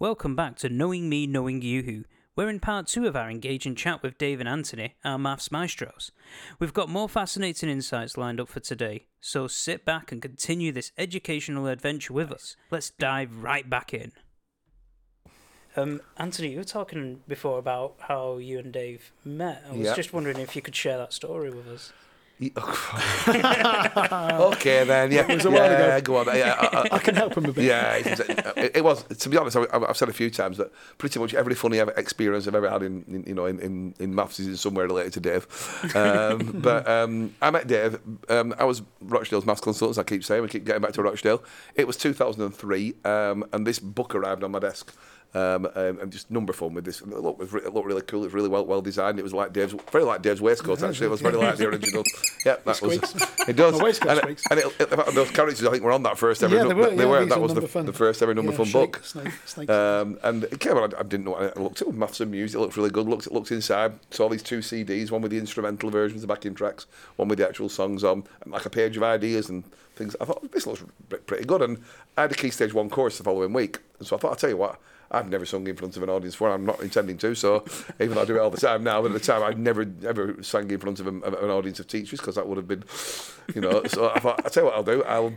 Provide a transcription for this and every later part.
Welcome back to Knowing Me, Knowing YooHoo. We're in part two of our engaging chat with Dave and Anthony, our maths maestros. We've got more fascinating insights lined up for today, so sit back and continue this educational adventure with us. Let's dive right back in. Um, Anthony, you were talking before about how you and Dave met. I was Yeah. just wondering if you could share that story with us. okay then, yeah, was a while yeah, ago. go on. Yeah, I, I, I can help him a bit. yeah it, it, was. To be honest, I, I've said a few times that pretty much every funny experience I've ever had in, in you know in, in, in maths is in somewhere related to Dave. Um, but um, I met Dave. Um, I was Rochdale's maths consultant. as I keep saying we keep getting back to Rochdale. It was 2003, um, and this book arrived on my desk. Um, um, and just number fun with this. It looked, it looked really cool. It was really well well designed. It was like Dave's, very like Dave's waistcoat. Actually, it was very like the original. Yeah, that was. It does. And squeaks. and it, it, those characters, I think, were on that first ever. Yeah, they were, They yeah, were. That was the, the first ever number Yeah, fun book. snake- snake. Um, and it came on. I, I didn't know. what I looked at maths and music. It looked really good. Looked looked inside. Saw these two CDs. One with the instrumental versions, the backing tracks. One with the actual songs on. Like a page of ideas and things. I thought this looks pretty good. And I had a key stage one course the following week. And so I thought, I'll tell you what. I've never sung in front of an audience before. I'm not intending to. So even though I do it all the time now, but at the time I never ever sang in front of, a, of an audience of teachers because that would have been, you know. So I thought, I'll tell you what I'll do. I'll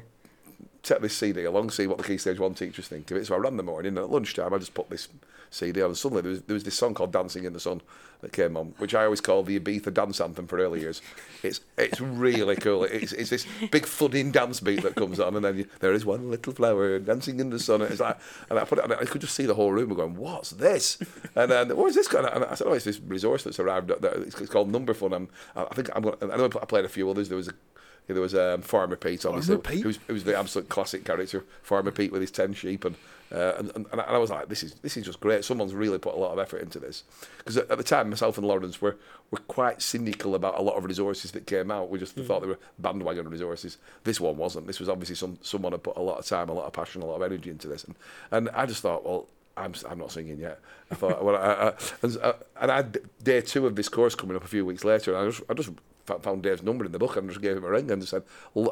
take this CD along, see what the Key Stage 1 teachers think of it. So I ran the morning, and at lunchtime, I just put this CD on, and suddenly there was, there was this song called Dancing in the Sun that came on, which I always call the Ibiza dance anthem for early years. It's it's really cool. It's, it's this big thudding dance beat that comes on, and then you, there is one little flower dancing in the sun. And it's like, and I put it, and I could just see the whole room going, "What's this?" And then, "What is this?" Going? And I said, "Oh, it's this resource that's arrived. It's, called Number Fun." I'm, I think I'm. Gonna, I know I played a few others. There was a there was um, Farmer Pete, obviously, Farmer Pete? who's who's the absolute classic character, Farmer Pete with his ten sheep, and uh, and, and, and I was like, this is this is just great. Someone's really put a lot of effort into this because at, at the time, myself and Lawrence were were quite cynical about a lot of resources that came out. We just thought they were bandwagon resources. This one wasn't. This was obviously some someone had put a lot of time, a lot of passion, a lot of energy into this, and and I just thought, well. I'm, I'm not singing yet. I thought, well, I, I, and, uh, and I had day two of this course coming up a few weeks later, and I just, I just found Dave's number in the book and just gave him a ring and just said,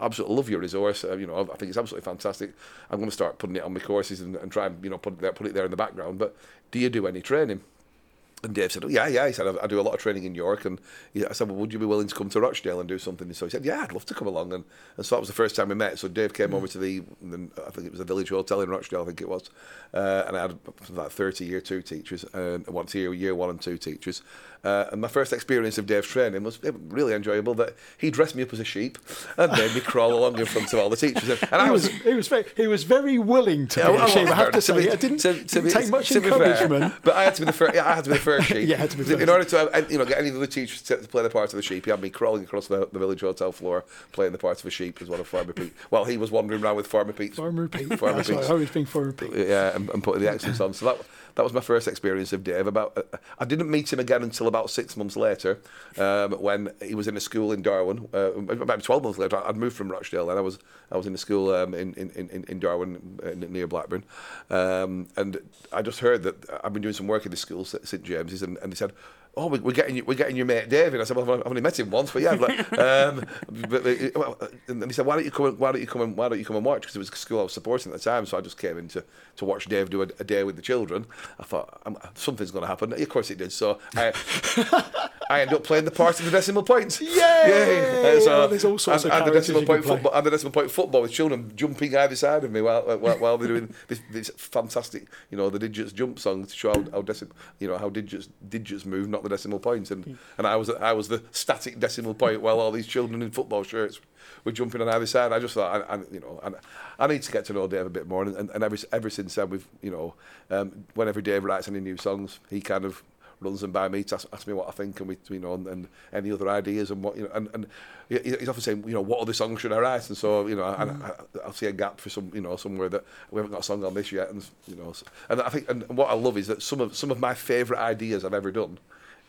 absolutely love your resource. Uh, you know, I think it's absolutely fantastic. I'm going to start putting it on my courses and, and try and you know put it there, put it there in the background. But do you do any training? And Dave said, oh, yeah, yeah. He said, I, I do a lot of training in York. And he, I said, well, would you be willing to come to Rochdale and do something? And so he said, yeah, I'd love to come along. And, and so that was the first time we met. So Dave came over to the, the, I think it was the Village Hotel in Rochdale, I think it was. Uh, and I had like 30 year two teachers, and one year, year one and two teachers. Uh, and my first experience of Dave's training was really enjoyable that he dressed me up as a sheep and made me crawl along in front of all the teachers. And, He I was, he was very, he was very willing to yeah, be well, a sheep. I have to say, be- it didn't, to- to didn't be- take much to be fair, encouragement. but I had to be the first. Yeah, I had to be the first sheep. Yeah, had to be In first. order to you know, get any of the teachers to, play the part of the sheep, he had me crawling across the, the village hotel floor, playing the part of a sheep as one of Farmer Pete. While he was wandering around with Farmer Pete's Farmer Pete. Farmer That's right, Pete's I always been Farmer Pete. yeah, and, and putting the accents on. So that that was my first experience of Dave. About uh, I didn't meet him again until about six months later, um, when he was in a school in Darwen. Uh, about twelve months later, I'd moved from Rochdale, and I was I was in a school um, in, in, in, in Darwen uh, near Blackburn, um, and I just heard that I've been doing some work in the school, St James's, and, and they said. Oh, we- we're getting you, we're getting your mate David. I said, well, I've only met him once, but yeah. Like, um, but, well, and he said, why don't you come? And, why don't you come? And, why don't you come and watch? Because it was a school I was supporting at the time, so I just came in to, to watch Dave do a, a day with the children. I thought something's going to happen. Of course it did. So I, I end up playing the part of the decimal points. Yay! So- Oh, there's all sorts and, of and the decimal point football and the decimal point football with children jumping either side of me while while, while they're doing this, this fantastic, you know, the digits jump song to show how, how decimal, you know, how digits digits move, not the decimal points. And and I was I was the static decimal point while all these children in football shirts were jumping on either side. I just thought, I, I you know, and I need to get to know Dave a bit more. And, and, and ever ever since then, we've you know, um, whenever Dave writes any new songs, he kind of runs them by me to ask, ask me what I think and we you know and, and any other ideas and what you know and, and he's often saying you know what other songs should I write? And so you know and I, I'll see a gap for some you know somewhere that we haven't got a song on this yet and you know and I think and what I love is that some of some of my favourite ideas I've ever done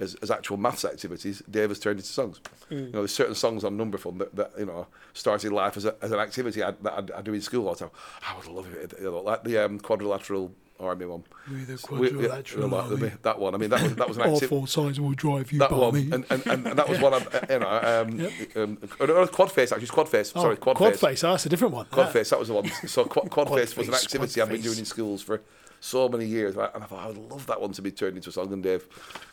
as, as actual maths activities Dave has turned into songs. You know there's certain songs on Number Fun that, that you know started life as, a, as an activity I, that I, I do in school all the time. I would love it you know like the um, quadrilateral army one. With a We- yeah, quadrilateral that, army. that one. I mean, that was that was an All active. four sides will drive you That one, barmy. and, and, and, that was one of you know, um, um, or- or quad face actually, quad face. Oh, Sorry, quad, quad face. face. Oh, that's a different one. Quad Yeah. face, that was the one. So quad, quad, Quad face was an activity I've been doing in schools for so many years, and I and I thought I would love that one to be turned into a song, and Dave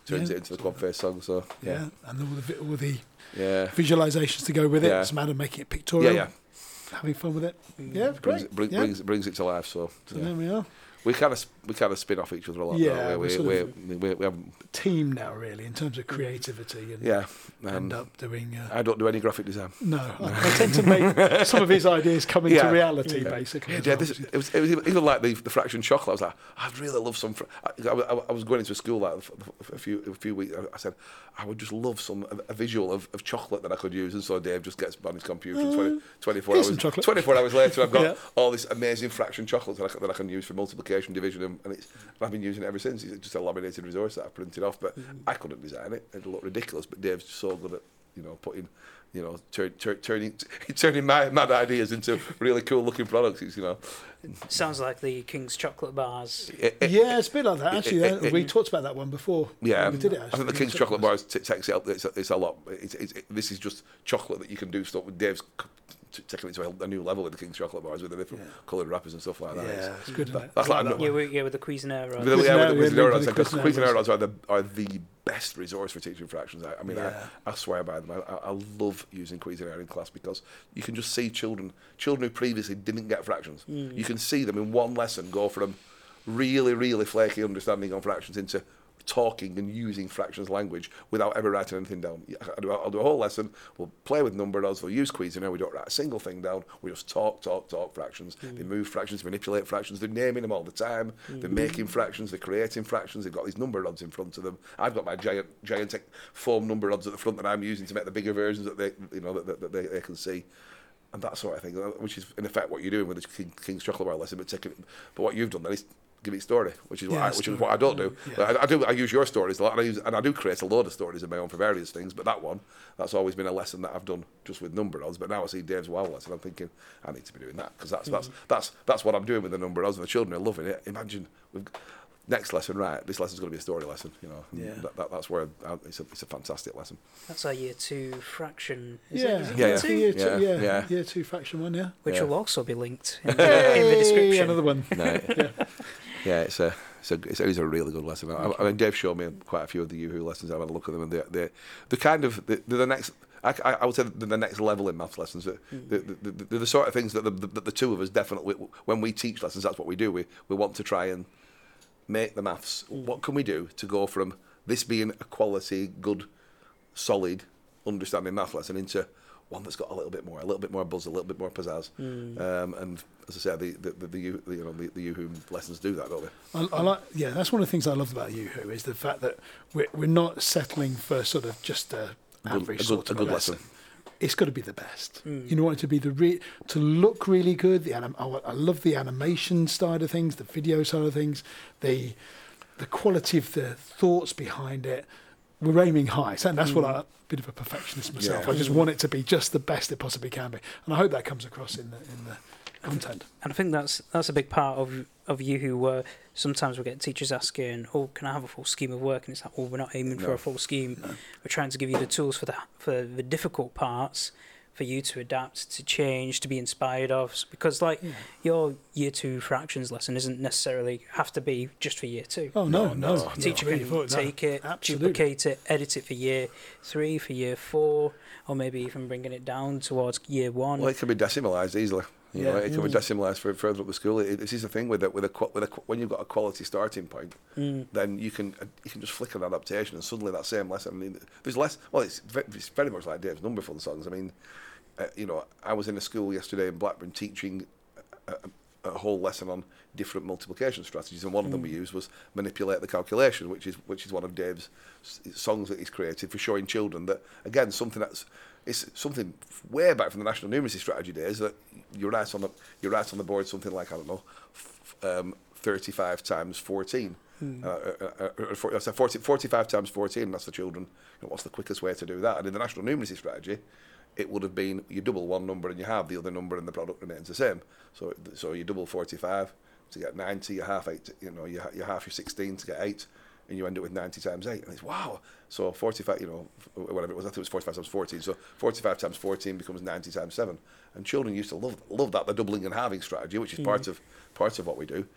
turns Yeah. it into the quad face song. So Yeah, yeah, and all the, all the yeah, visualizations to go with it. Yeah. It's a matter of making it pictorial. yeah. Having fun with it. Yeah, Brings, great. it- bring, yeah. brings brings it to life. So so yeah. there we are. We kind of we kind of spin off each other a lot. Yeah, though, we're we, sort we, of- we, we, we have Team now, really, in terms of creativity and yeah. end up doing. Uh, I don't do any graphic design. no, I, I tend to make some of his ideas come into Yeah. reality, Yeah. basically. Yeah, yeah, well, this, it was it was even like the, the fraction chocolate. I was like, I'd really love some. Fr-. I, I, I was going into a school like a, few a few weeks. I said I would just love some a, visual of, of chocolate that I could use. And so Dave just gets on his computer. and 20, 24 hours. 24 hours later, I've got all this amazing fraction chocolate that I, that I can use for multiplication, division, and, and it's I've been using it ever since. It's just a laminated resource that I printed off, but mm-hmm. I couldn't design it. It looked ridiculous. But Dave's so good at you know putting. You know, turn, turn, turning turning my mad ideas into really cool looking products. It's, you know, Sounds like the King's chocolate bars. it- it- yeah, it's a bit like that. Actually, it- it- we talked about that one before. Yeah, we did it. I think the King's chocolate bars t- takes it up. It's a, it's a lot. It's, it's, it, this is just chocolate that you can do stuff with. Dave's c- t- taking it to a, a new level with the King's chocolate bars with the different Yeah. coloured wrappers and stuff like that. Yeah, it's good. That- isn't it? that's I like that Yeah, with, yeah, with the Cuisenaire. With the, yeah, with the Cuisenaire link rods, to the like, Cuisenaire Cuisenaire rods are the are the best resource for teaching fractions. I, I mean, Yeah. I, I swear by them. I, I I love using Cuisenaire in class because you can just see children children who previously didn't get fractions. Hmm. You can see them in one lesson go from really really flaky understanding on fractions into talking and using fractions language without ever writing anything down. I'll do, I'll do a whole lesson. We'll play with number rods. We'll use Cuisenaire. We don't write a single thing down. We just talk, talk, talk fractions. They move fractions, manipulate fractions. They're naming them all the time. They're making fractions. They're creating fractions. They've got these number rods in front of them. I've got my giant, gigantic form number rods at the front that I'm using to make the bigger versions that they, you know, that, that, that they, they can see. And that sort of thing, uh, which is in effect what you're doing with the King, King's chocolate bar lesson, but taking, but what you've done then is give it story, which is what Yeah, I, which story. is what I don't do. Yeah. I, I do I use your stories a lot, and I, use, and I do create a load of stories of my own for various things. But that one, that's always been a lesson that I've done just with number rods. But now I see Dave's wow lesson, I'm thinking I need to be doing that because that's that's mm-hmm. that's that's what I'm doing with the number rods, and the children are loving it. Imagine we've, next lesson, right? This lesson's going to be a story lesson, you know. Yeah. That, that, that's where I, it's a it's a fantastic lesson. That's our year two fraction. Is Yeah, It, is it Yeah, year yeah. two? Year two, Yeah, yeah, yeah. year two faction one, yeah. Which Yeah. will also be linked in the, in the description. Another one. No, Yeah. Yeah, it's a, it's a, it's a, it's a really good lesson. I, I mean, Dave showed me quite a few of the YooHoo lessons. I've had a look at them, and they're, they're, they're kind of they're, they're the next. I, I would say they're the next level in maths lessons. They're, hmm. they're, they're the sort of things that the, the, the two of us definitely, when we teach lessons, that's what we do. We we want to try and make the maths. Hmm. What can we do to go from this being a quality, good, solid, understanding math lesson into one that's got a little bit more, a little bit more buzz, a little bit more pizzazz. Um, and as I said, the the, the, the, you you know the, the YooHoo lessons do that, don't they? I, I like, yeah, that's one of the things I love about YooHoo is the fact that we're, we're not settling for sort of just a A good- average a good- sort a of good lesson. lesson. It's got to be the best. You know, want it to be the re- to look really good. The anim- I, I love the animation side of things, the video side of things, the the quality of the thoughts behind it. We're aiming high, so that's what hmm. I. Bit of a perfectionist myself. Yeah. I just want it to be just the best it possibly can be, and I hope that comes across in the in the content. And I think that's that's a big part of of YooHoo were sometimes we get teachers asking, "Oh, can I have a full scheme of work?" And it's like, "Oh, we're not aiming for a full scheme. We're trying to give you the tools for the for the difficult parts, for you to adapt, to change, to be inspired of." Because like your year two fractions lesson isn't necessarily have to be just for year two. Oh no, No, no, no. no, Teacher really can no, take it, absolutely. duplicate it, edit it for year three, for year four, or maybe even bringing it down towards year one. Well, it can be decimalised easily. You know, Yeah. it can be decimalised for further up the school. It, this is the thing with it, with a, with a, when you've got a quality starting point, Mm. then you can uh, you can just flick an adaptation, and suddenly that same lesson. I mean, there's less. Well, it's very, it's very much like Dave's number fun songs. I mean, uh, you know, I was in a school yesterday in Blackburn teaching a, a, a whole lesson on different multiplication strategies, and one of them we used was manipulate the calculation, which is which is one of Dave's songs that he's created for showing children that again something that's it's something way back from the national numeracy strategy days that you write on the you write on the board something like I don't know, f- um, thirty five times fourteen. Uh, uh, uh, uh, uh, so 40, 45 times 14, that's the children. You know, what's the quickest way to do that? And in the national numeracy strategy, it would have been you double one number and you have the other number and the product remains the same. So so you double 45, to get 90, you half eight, you know, you, you half your 16 to get eight, and you end up with 90 times eight. And it's wow. So 45, you know, whatever it was, I think it was 45 times 14. So 45 times 14 becomes 90 times seven. And children used to love love that, the doubling and halving strategy, which is part hmm. of part of what we do.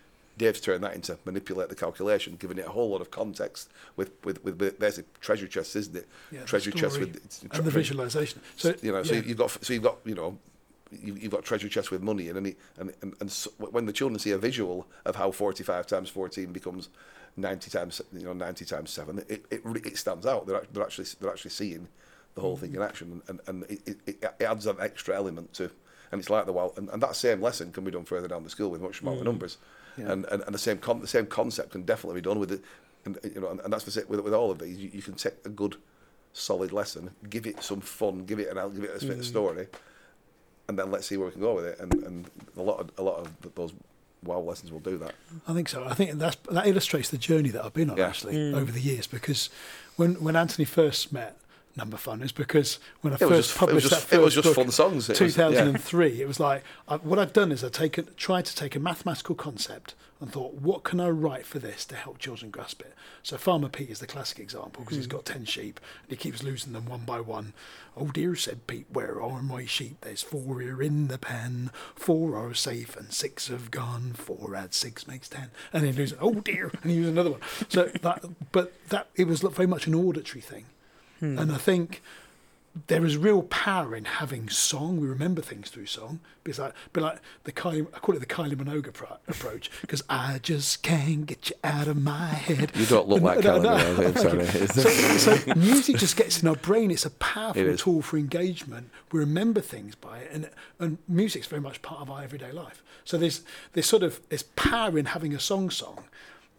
Dave's turned that into manipulate the calculation, giving it a whole lot of context with with, with basically treasure chests, isn't it? Yeah, treasure chests with it's- and the visualization. So you know, so you've got so you've got you know. you- You've got treasure chests with money, and and and, and so when the children see a visual of how forty-five times fourteen becomes ninety times, you know, ninety times seven, it it, it stands out. They're, they're actually they're actually seeing the whole thing in mm. action, and and it, it, it adds an extra element to, and it's like the wow, and, and that same lesson can be done further down the school with much smaller mm. numbers, Yeah. and, and and the same con- the same concept can definitely be done with it, and you know, and, and that's the with with all of these, you, you can take a good solid lesson, give it some fun, give it an give it a, bit of mm. story, and then let's see where we can go with it. And, and a lot of a lot of those wow lessons will do that. I think so. I think that's that illustrates the journey that I've been on Yeah. actually mm. over the years. Because when when Anthony first met Number Fun is because when I It first just it was published just that it was just book, fun songs. It was- yeah. 2003. It was like I, what I've done is I'd taken tried to take a mathematical concept and thought, what can I write for this to help children grasp it? So Farmer Pete is the classic example because he's hmm. got ten sheep and he keeps losing them one by one. Oh dear, said Pete, where are my sheep? There's four here in the pen, four are safe and six have gone. Four add six makes ten, and he loses. Oh dear, and he uses another one. So that, but that it was very much an auditory thing, Hmm. and I think there is real power in having song. We remember things through song. Because like, but like the Kylie, I call it the Kylie Minogue appro- approach. Because I just can't get you out of my head. You don't look like No, Kylie no, Minogue, I'm thank you. sorry. So, so music just gets in our brain. It's a powerful It is. tool for engagement. We remember things by it, and and music's very much part of our everyday life. So there's there's sort of there's power in having a song song.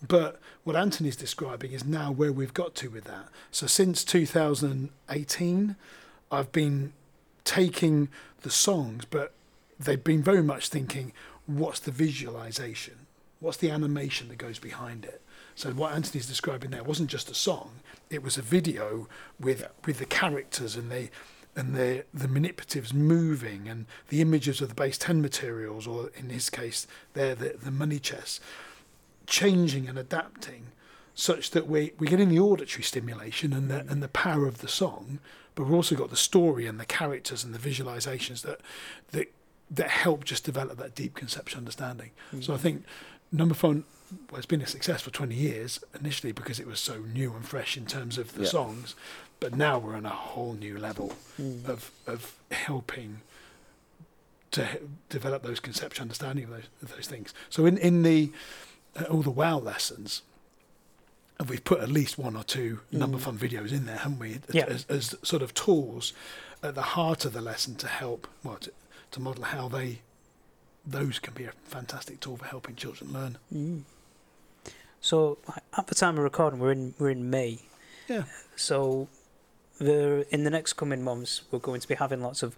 But what Anthony's describing is now where we've got to with that. So since 2018, I've been taking the songs, but they've been very much thinking, what's the visualization? What's the animation that goes behind it? So what Anthony's describing there wasn't just a song; it was a video with with the characters and the and the the manipulatives moving and the images of the base ten materials, or in his case, they're the the money chests changing and adapting such that we, we're getting the auditory stimulation and the, and the power of the song, but we've also got the story and the characters and the visualizations that that that help just develop that deep conceptual understanding. So I mm. think Number Fun well, it's been a success for 20 years initially because it was so new and fresh in terms of the Yeah. songs, but now we're on a whole new level mm. of of helping to develop those conceptual understanding of those, of those things. So in in the all the wow lessons, and we've put at least one or two number fun videos in there, haven't we? Yeah. As, as sort of tools at the heart of the lesson to help, well, to, to model how they, those can be a fantastic tool for helping children learn. So at the time of recording, we're in we're in May. Yeah. So the in the next coming months, we're going to be having lots of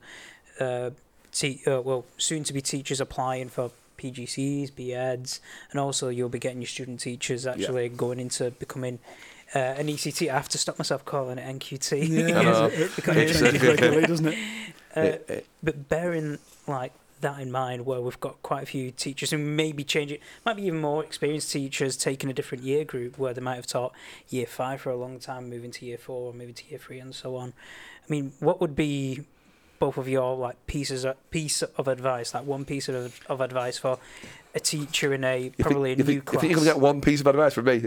uh, te- uh, well, soon to be teachers applying for PGCEs, BEds, and also you'll be getting your student teachers actually going into becoming uh, an ECT. I have to stop myself calling it NQT. Yeah, I it, it, it changes regularly, doesn't it? Uh, It- it- but bearing like that in mind, where we've got quite a few teachers who maybe change it, might be even more experienced teachers taking a different year group where they might have taught year five for a long time, moving to year four, or moving to year three, and so on. I mean, what would be both of your like pieces of, piece of advice, like one piece of, of advice for a teacher in a You probably think, a you new think, you class? think you can get one piece of advice from me?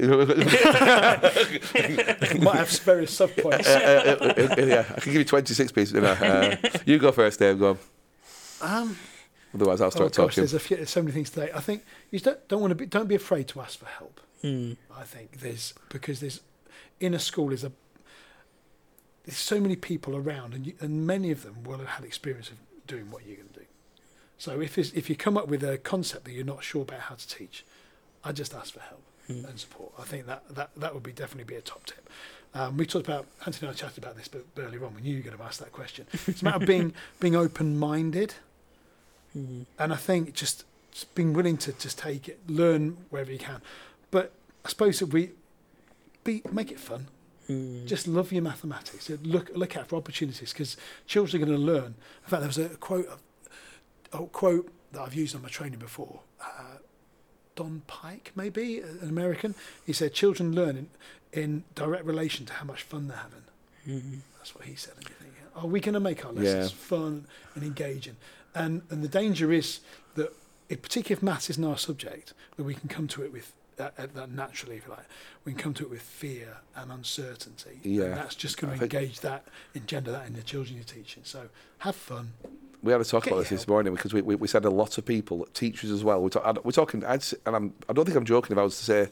Might have various subpoints. Uh, uh, uh, uh, yeah, I can give you 26 pieces. You, uh, you go first, Dave. Go on. Um, Otherwise, I'll oh start gosh, talking. there's a few, there's so many things today. I think you don't, don't want to be, don't be afraid to ask for help. Hmm. I think there's because there's in a school is a there's so many people around and you, and many of them will have had experience of doing what you're going to do. So if if you come up with a concept that you're not sure about how to teach, I just ask for help Hmm. and support. I think that that that would be definitely be a top tip. Um, we talked about Anthony and I chatted about this but earlier on. We knew you were going to ask that question. It's a matter of being being open minded, Hmm. and I think just, just being willing to just take it, learn wherever you can. But I suppose that we be make it fun. Hmm. Just love your mathematics. Look look out for opportunities because children are going to learn. In fact, there was a quote of, a quote that I've used on my training before. Uh, Don Pike, maybe an American. He said children learn in, in direct relation to how much fun they're having. Mm-hmm. That's what he said. And you think, are we going to make our lessons Yeah. fun and engaging? And and the danger is that, if, particularly if maths isn't our subject, that we can come to it with that, uh, that naturally, if you like, we can come to it with fear and uncertainty. Yeah. And that's just going to engage that, engender that in the children you're teaching. So have fun. We had a talk Get about this this morning because we, we, we said a lot of people, teachers as well. We're, talk, we're talking, I'd, and I'm, I don't think I'm joking if I was to say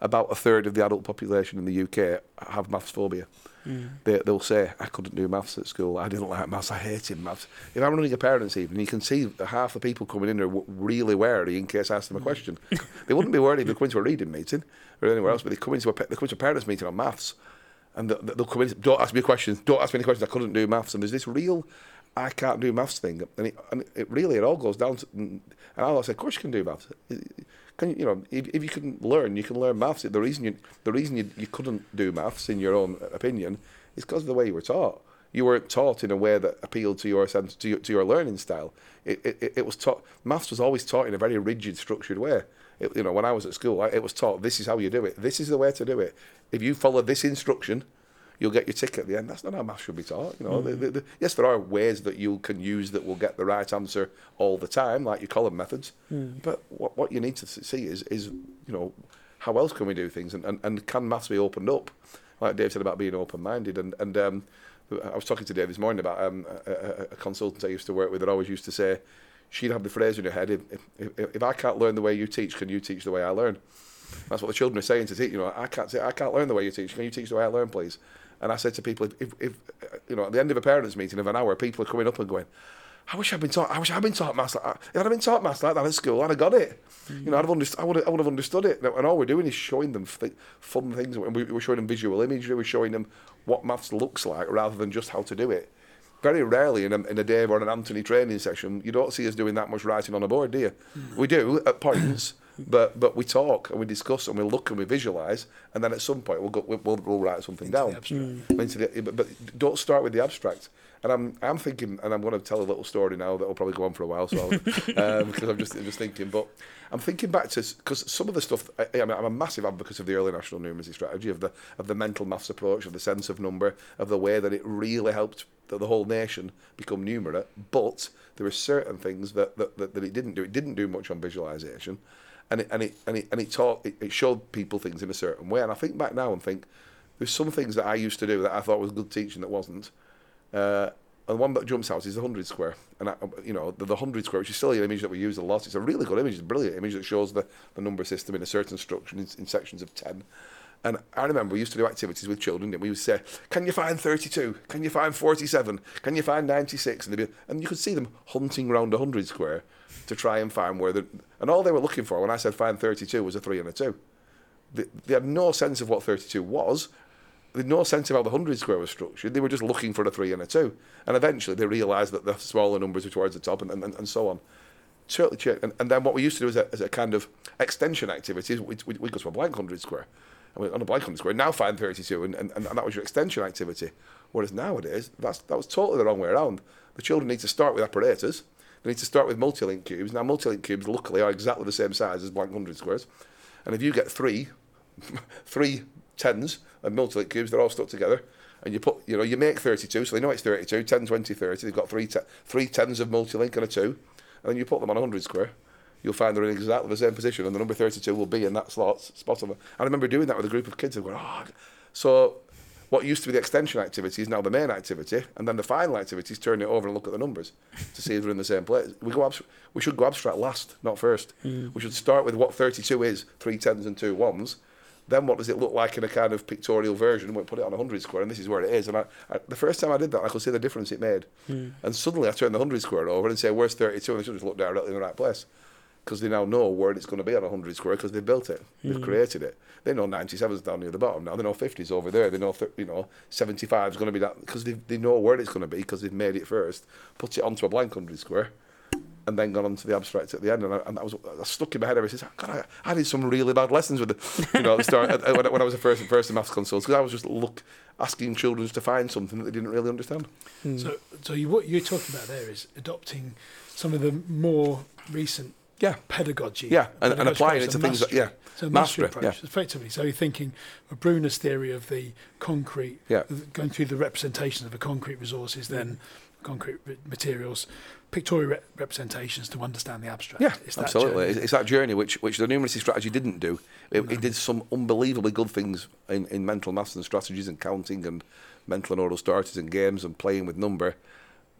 about a third of the adult population in the UK have maths phobia. Mm. They, they'll say, I couldn't do maths at school. I didn't like maths. I hated maths. If I'm running a parents' evening, you can see half the people coming in are really wary in case I ask them a question. they wouldn't be worried if they come into a reading meeting or anywhere else, but they come into a, they come into a parents' meeting on maths and they'll come in, don't ask me questions, don't ask me any questions, I couldn't do maths. And there's this real, I can't do maths thing. And it, and it really, it all goes down to, and I'll say, of course you can do maths. Can you, you know, if, if you can learn, you can learn maths. The reason you, the reason you, you couldn't do maths, in your own opinion, is because of the way you were taught. You weren't taught in a way that appealed to your sense, to your, to your learning style. It, it, it was taught. Maths was always taught in a very rigid, structured way. It, you know, when I was at school, I, it was taught this is how you do it. This is the way to do it. If you follow this instruction, you'll get your ticket at the end. That's not how maths should be taught. You know, the, the, the, yes, there are ways that you can use that will get the right answer all the time, like your column methods. But what, what you need to see is, is you know, how else can we do things, and, and, and can maths be opened up, like Dave said about being open-minded, and and um, I was talking to Dave this morning about um, a, a, a consultant I used to work with that always used to say, she'd have the phrase in her head, if, if, if, if I can't learn the way you teach, can you teach the way I learn? That's what the children are saying to teach. You know, I can't say I can't learn the way you teach. Can you teach the way I learn, please? And I said to people, if, if, you know, at the end of a parents' meeting of an hour, people are coming up and going, "I wish I'd been taught. I wish I'd been taught maths like that. If I'd have been taught maths like that at school, I'd have got it. You know, I'd have understood. I would. I would have understood it. And all we're doing is showing them th- fun things. And we, we're showing them visual imagery. We're showing them what maths looks like, rather than just how to do it. Very rarely in a, in a Dave or an Anthony training session, you don't see us doing that much writing on a board, do you? We do at points, but but we talk and we discuss and we look and we visualise, and then at some point we'll go, we'll, we'll, we'll write something Into down. abstract. Into the, but, but don't start with the abstract. And I'm I'm thinking, and I'm going to tell a little story now that will probably go on for a while, so um, because I'm just I'm just thinking. But I'm thinking back to because some of the stuff. I, I mean, I'm a massive advocate of the early national numeracy strategy, of the of the mental maths approach, of the sense of number, of the way that it really helped that the whole nation become numerate. But there were certain things that that, that, that it didn't do. It didn't do much on visualization, and it and it and it and it taught it, it showed people things in a certain way. And I think back now and think there's some things that I used to do that I thought was good teaching that wasn't. Uh, and the one that jumps out is the hundred square, and I, you know the, the hundred square, which is still an image that we use a lot. It's a really good image, it's a brilliant image that shows the, the number system in a certain structure in, in sections of ten. And I remember we used to do activities with children, and we would say, "Can you find 32? Can you find 47? Can you find 96?" And be, and you could see them hunting around a hundred square to try and find where the and all they were looking for when I said find 32 was a three and a two. They, they had no sense of what 32 was. They had no sense of how the 100 square was structured. They were just looking for a 3 and a 2. And eventually they realised that the smaller numbers were towards the top and, and, and so on. Totally. And, and then what we used to do as a, as a kind of extension activity is we, we, we go to a blank 100 square. And we, on oh, a blank 100 square, now find 32, and, and, and that was your extension activity. Whereas nowadays, that's, that was totally the wrong way around. The children need to start with apparatus. They need to start with multi-link cubes. Now, multi-link cubes, luckily, are exactly the same size as blank 100 squares. And if you get three three tens and multi-link cubes, they're all stuck together. And you put, you know, you make 32, so they know it's 32, 10, 20, 30. They've got three, te- three tens of multi-link and a two. And then you put them on a 100 square. You'll find they're in exactly the same position, and the number 32 will be in that slot, spot on. I remember doing that with a group of kids. and going, oh. So what used to be the extension activity is now the main activity, and then the final activity is turn it over and look at the numbers to see if they're in the same place. We go abs- we should go abstract last, not first. Mm. We should start with what 32 is, three tens and two ones. Then what does it look like in a kind of pictorial version? We put it on a 100 square, and this is where it is. And I, I, the first time I did that, I could see the difference it made. Mm. And suddenly I turned the 100 square over and say, where's 32? And they should just look directly in the right place. Because they now know where it's going to be on a 100 square because they've built it. They've hmm. created it. They know 97's down near the bottom now. They know 50's over there. They know, th- you know, 75's going to be that. Because they, they know where it's going to be because they've made it first, put it onto a blank 100 square and then gone on to the abstract at the end. And, I, and that was I stuck in my head ever since. God, I, I did some really bad lessons with it. You know, the start when, I- when I was a first first maths consultant, because I was just look asking children to find something that they didn't really understand. Hmm. So, so you, what you're talking about there is adopting some of the more recent Yeah. pedagogy. Yeah, and- and applying it to things that- yeah, So mastery, mastery approach, yeah. effectively. So you're thinking of Bruner's theory of the concrete, Yeah. going through the representations of the concrete resources, then concrete materials, pictorial re- representations to understand the abstract. Yeah, It's that absolutely. journey. It's, that journey which which the numeracy strategy didn't do. It, it did some unbelievably good things in, in mental maths and strategies and counting and mental and oral starters and games and playing with number,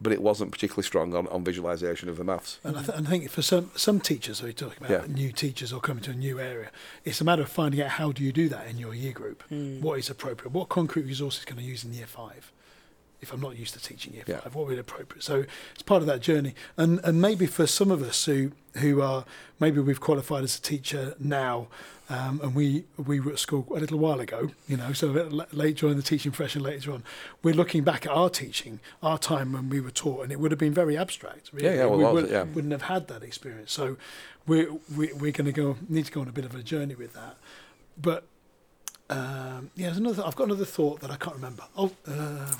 but it wasn't particularly strong on, on visualization of the maths. And I, th- and I think for some some teachers, so you're talking about Yeah. new teachers or coming to a new area, it's a matter of finding out how do you do that in your year group. Hmm. What is appropriate? What concrete resources can I use in year five? If I'm not used to teaching year Yeah. five, what would be appropriate? So it's part of that journey. And and maybe for some of us who who are maybe we've qualified as a teacher now, um, and we we were at school a little while ago, you know, so a bit l- late joined the teaching profession later on. We're looking back at our teaching, our time when we were taught, and it would have been very abstract. Really. Yeah, yeah, well, we would? Yeah. wouldn't have had that experience. So we're we, we're going to go need to go on a bit of a journey with that. But um, yeah, another. I've got another thought that I can't remember. I'll uh,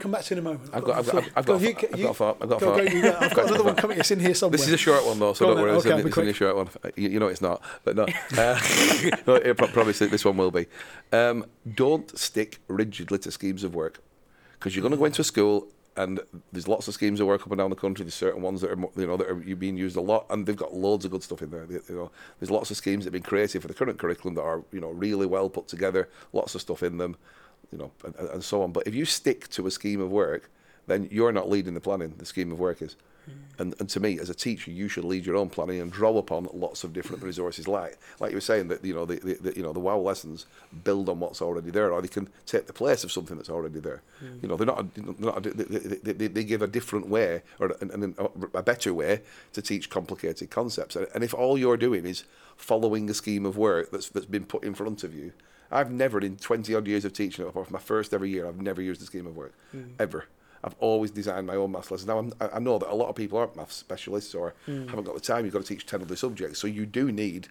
come back to you in a moment. I've got, I've got, I've, I've got, Go, a you- I've got a thought. I've got a go, go, thought. go. I've got another one coming. It's in here somewhere. This is a short one though, so don't worry. It's, only, be it's only a short one. You, you know it's not, but no. Uh, no it pro- probably this one will be. Um, don't stick rigidly to schemes of work because you're going to go into a school and there's lots of schemes of work up and down the country. There's certain ones that are you know that are being used a lot, and they've got loads of good stuff in there. They- You know, there's lots of schemes that have been created for the current curriculum that are you know really well put together. Lots of stuff in them, you know, and, and so on. But if you stick to a scheme of work, then you're not leading the planning. The scheme of work is. Hmm. And, and to me, as a teacher, you should lead your own planning and draw upon lots of different resources. Like like you were saying that you know the, the, the you know the wow lessons build on what's already there, or they can take the place of something that's already there. Hmm. You know they're not, they're not they, they, they give a different way or an, an, a better way to teach complicated concepts. And, and if all you're doing is following a scheme of work that's that's been put in front of you, I've never in twenty odd years of teaching, apart from my first ever year, I've never used a scheme of work hmm. ever. I've always designed my own maths lessons. Now I'm, I I know that a lot of people aren't maths specialists or hmm. haven't got the time. You've got to teach ten other subjects, so you do need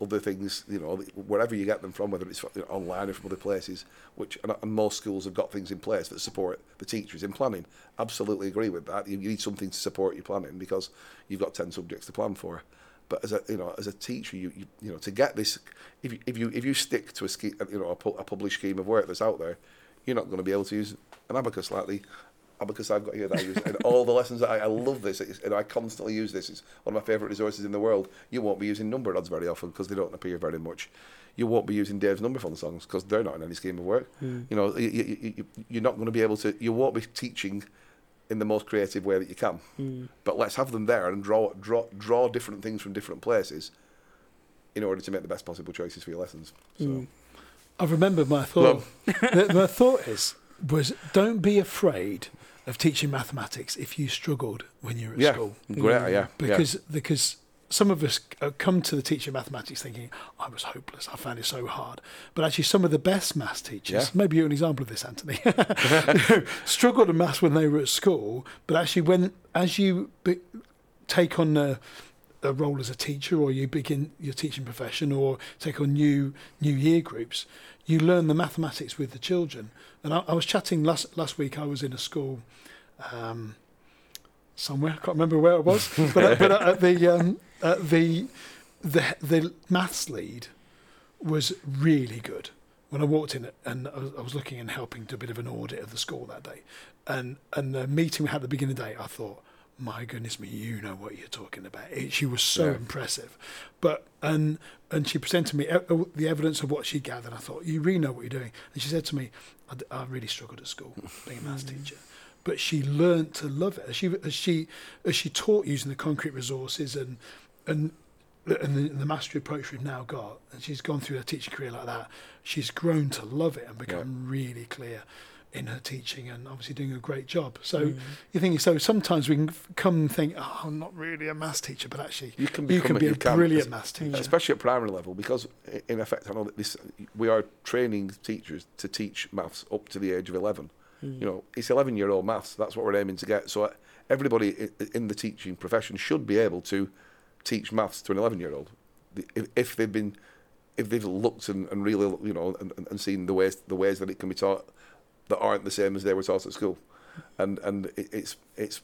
other things. You know, wherever you get them from, whether it's online or from other places. Which and, most schools have got things in place that support the teachers in planning. Absolutely agree with that. You, you need something to support your planning because you've got ten subjects to plan for. But as a you know as a teacher, you, you you know to get this, if you if you if you stick to a sch- you know a, a published scheme of work that's out there, you're not going to be able to use an abacus like the abacus I've got here that I use. and all the lessons that I, I love this, it's, and I constantly use this. It's one of my favourite resources in the world. You won't be using number rods very often because they don't appear very much. You won't be using Dave's number fun songs because they're not in any scheme of work. Hmm. You know, you, you, you, you're not going to be able to. You won't be teaching in the most creative way that you can. Hmm. But let's have them there and draw draw draw different things from different places in order to make the best possible choices for your lessons. So. Hmm. I've remembered my thought. the, my thought is was don't be afraid of teaching mathematics if you struggled when you were at Yeah, school. yeah, yeah. because because some of us uh, come to the teacher of mathematics thinking I was hopeless. I found it so hard. But actually, some of the best maths teachers, Yeah. maybe you're an example of this, Anthony, struggled in maths when they were at school. But actually, when as you be, take on a, a role as a teacher, or you begin your teaching profession, or take on new new year groups, you learn the mathematics with the children. And I, I was chatting last last week. I was in a school. Um, somewhere. I can't remember where it was, but at, but at the um, at the the the maths lead was really good. When I walked in and I was, I was looking and helping to a bit of an audit of the school that day, and and the meeting we had at the beginning of the day, I thought, my goodness me, you know what you're talking about. It, she was so Yeah. impressive, but and and she presented me e- the evidence of what she gathered. I thought, you really know what you're doing. And she said to me, I, d- I really struggled at school being a maths mm. teacher but she learnt to love it as she as she as she taught using the concrete resources and and and the, the mastery approach we've now got and she's gone through her teaching career like that she's grown to love it and become really clear in her teaching and obviously doing a great job so Mm. you think so sometimes we can come and think oh I'm not really a maths teacher but actually You can you can be a can. brilliant maths teacher especially at primary level, because in effect, I know that this we are training teachers to teach maths up to the age of eleven. You know, it's eleven-year-old maths. That's what we're aiming to get. So uh, everybody in the teaching profession should be able to teach maths to an eleven-year-old if, if they've been if they've looked and, and really you know and, and- and seen the ways the ways that it can be taught that aren't the same as they were taught at school, and and it, it's it's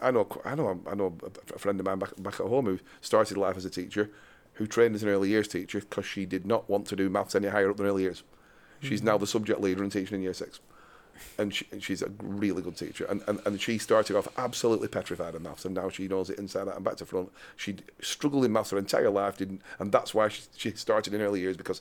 I know, I know, I know a friend of mine back back at home who started life as a teacher, who trained as an early years teacher because she did not want to do maths any higher up than early years. She's Mm-hmm. now the subject leader and teaching in year six. And, she, and she's a really good teacher. And, and, and she started off absolutely petrified of maths, and now she knows it inside out and back to front. She struggled in maths her entire life, didn't, and that's why she, she started in early years because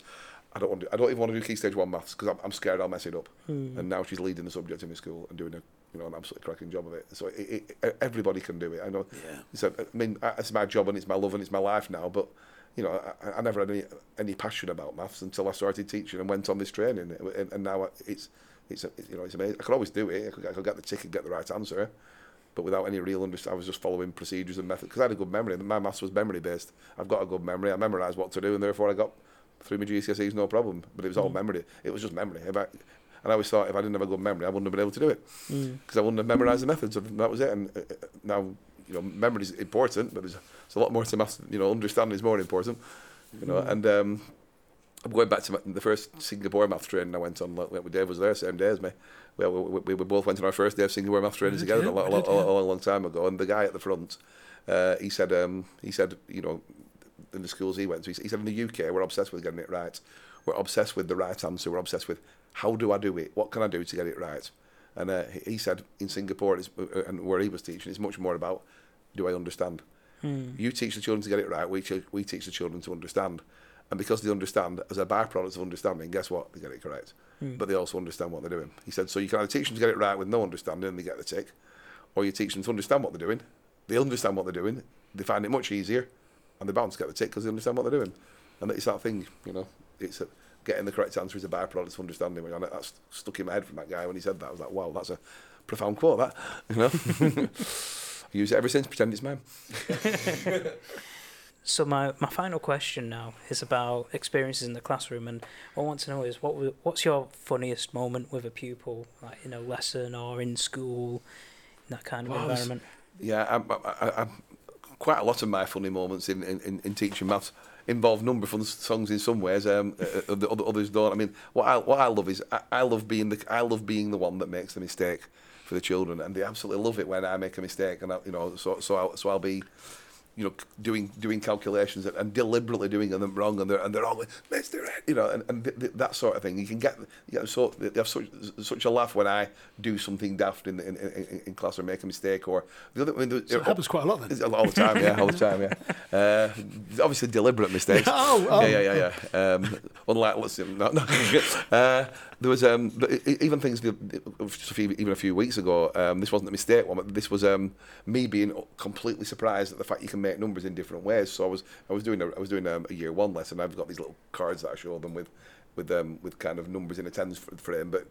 I don't want to, I don't even want to do key stage one maths because I'm, I'm scared I'll mess it up. Hmm. And now she's leading the subject in the school and doing a you know an absolutely cracking job of it. So it, it, everybody can do it. I know. Yeah. So I mean, it's my job and it's my love and it's my life now, but you know, I, I never had any any passion about maths until I started teaching and went on this training, and, and now it's it's you know it's amazing. I could always do it. I could, I could get the tick and get the right answer, but without any real understanding, I was just following procedures and methods because I had a good memory. My maths was memory based. I've got a good memory. I memorised what to do, and therefore I got through my GCSEs no problem. But it was all memory. It was just memory. If I, and I always thought if I didn't have a good memory, I wouldn't have been able to do it because I wouldn't have memorised the methods. And that was it. And uh, uh, now you know memory is important, but there's, there's a lot more to maths. You know, understanding is more important. You know, and um, I'm going back to my, the first Singapore math training I went on. Like, Dave was there, same day as me. We, we, we, we both went on our first day of Singapore math training did, together a, lot, a, lot, did, yeah. a long, long time ago. And the guy at the front, uh, he said, um, he said, you know, in the schools he went to, he said, in the UK we're obsessed with getting it right. We're obsessed with the right answer. We're obsessed with how do I do it? What can I do to get it right? And uh, he- said in Singapore it's, uh, and where he was teaching, it's much more about do I understand? You teach the children to get it right. We, ch- we teach the children to understand. And because they understand, as a byproduct of understanding, guess what? They get it correct. Hmm. But they also understand what they're doing. He said, so you can either teach them to get it right with no understanding and they get the tick, or you teach them to understand what they're doing. They understand what they're doing. They find it much easier, and they're bound to get the tick because they understand what they're doing. And it's that thing, you know, it's a, getting the correct answer is a byproduct of understanding. And that's stuck in my head from that guy when he said that. I was like, wow, that's a profound quote, that. You know? I use it ever since, pretend it's mine. So my, my final question now is about experiences in the classroom, and what I want to know is what what's your funniest moment with a pupil, like in a lesson or in school, in that kind of this- environment. Yeah, I'm, I, I, I'm quite a lot of my funny moments in, in, in, in teaching maths involve number fun songs in some ways. Um, uh, the other- others don't. I mean, what I what I love is I, I love being the I love being the one that makes the mistake for the children, and they absolutely love it when I make a mistake, and I, you know, so so I'll, so I'll be. You know, doing doing calculations and, and deliberately doing them wrong, and they're and they're all like, Mister, you know, and, and th- th- that sort of thing. You can get, you get so they have such such a laugh when I do something daft in in, in, in class or make a mistake, or the other. I mean, the- So it happens quite a lot then. all the time, yeah, all the time, yeah. Uh, obviously, deliberate mistakes. Oh, oh. yeah, yeah, yeah, yeah. Um, unlike, let's no, no. Uh, there was um, even things a even a few weeks ago. Um, this wasn't a mistake one, but this was um, me being completely surprised at the fact you can make numbers in different ways. So I was, I was doing, a, I was doing um, a year one lesson. I've got these little cards that I show them with. With um, with kind of numbers in a tens frame, but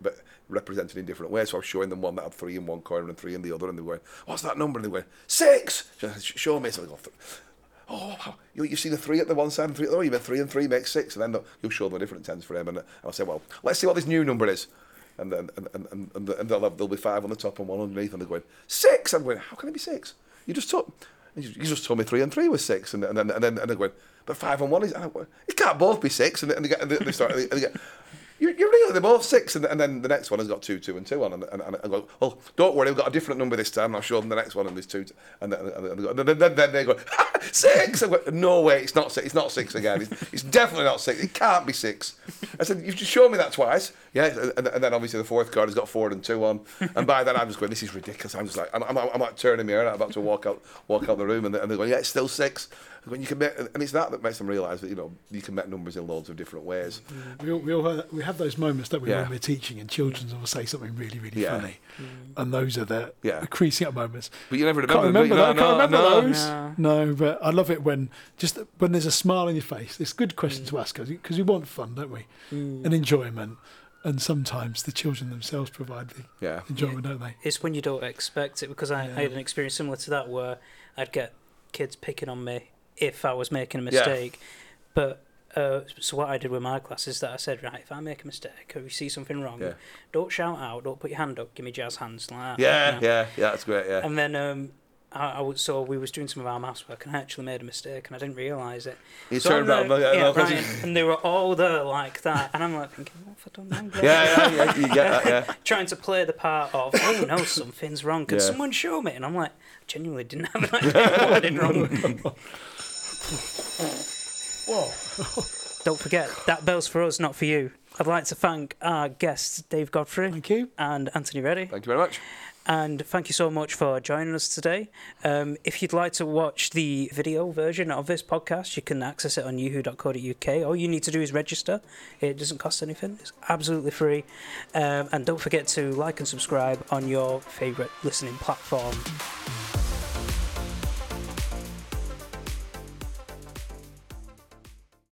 but represented in different ways. So I was showing them one that had three in one corner and three in the other, and they going, "What's that number?" And they going, six. Show me. So they go, "Th- oh, you, you see the three at the one side and three at the other. You meant three and three makes six. And then you'll show them a different tens frame. And I'll say, well, let's see what this new number is. And then and, and, and, and, they'll have, there'll be five on the top and one underneath. And they're going, six. I'm going, how can it be six? You just took, you just told me three and three was six. And, and then, and then and they're going, but five and one is, and I'm it can't both be six. And, and they, and they, start, and they get, you're, you're really, they're both six. And, and then the next one has got two, two, and two on. And, and, and I go, well, don't worry, we've got a different number this time. I'll show them the next one, and there's two. And then, and then, then, then they go, six. I go, no way, it's not six. It's not six again. It's, it's definitely not six. It can't be six. I said, you've just shown me that twice. Yeah. And, and then obviously the fourth card has got four and two on. And by then I'm just going, this is ridiculous. I'm just like, I'm, I'm, I'm like turning my hair out, about to walk out, walk out the room, and, they- and they're going, yeah, it's still six. When you can make, and it's that that makes them realise that you know you can make numbers in loads of different ways. We all, we all have, we have those moments that we Yeah. when we're teaching and children will say something really really Yeah. funny, mm. and those are the, Yeah. the creasing up moments. But you never Can't remember. remember but that. you Can't remember no, those. No. No, but I love it when just when there's a smile on your face. It's a good question mm. to ask because we want fun, don't we? Mm. And enjoyment. And sometimes the children themselves provide the Yeah. enjoyment, don't they? It's when you don't expect it because I, Yeah. I had an experience similar to that where I'd get kids picking on me if I was making a Yeah. mistake. But uh, so what I did with my class is that I said, right, if I make a mistake or you see something wrong, Yeah. don't shout out, don't put your hand up, give me jazz hands like that. Yeah, you know. yeah, yeah. That's great. Yeah. And then um, I, I was, so we was doing some of our maths work, and I actually made a mistake, and I didn't realise it. You So turned around, uh, yeah, yeah, no, 'cause and they were all there like that, and I'm like thinking, what have I done wrong? there? Yeah, yeah, yeah, you get that, yeah. Trying to play the part of, oh no, something's wrong. Can Yeah. someone show me? And I'm like, I genuinely didn't have an idea what I did wrong. Whoa. Don't forget, that bell's for us, not for you. I'd like to thank our guests, Dave Godfrey Thank you. and Anthony Reddy. Thank you very much. And thank you so much for joining us today. Um, if you'd like to watch the video version of this podcast, you can access it on yahoo.co.uk. All you need to do is register. It doesn't cost anything, it's absolutely free. Um, and don't forget to like and subscribe on your favourite listening platform.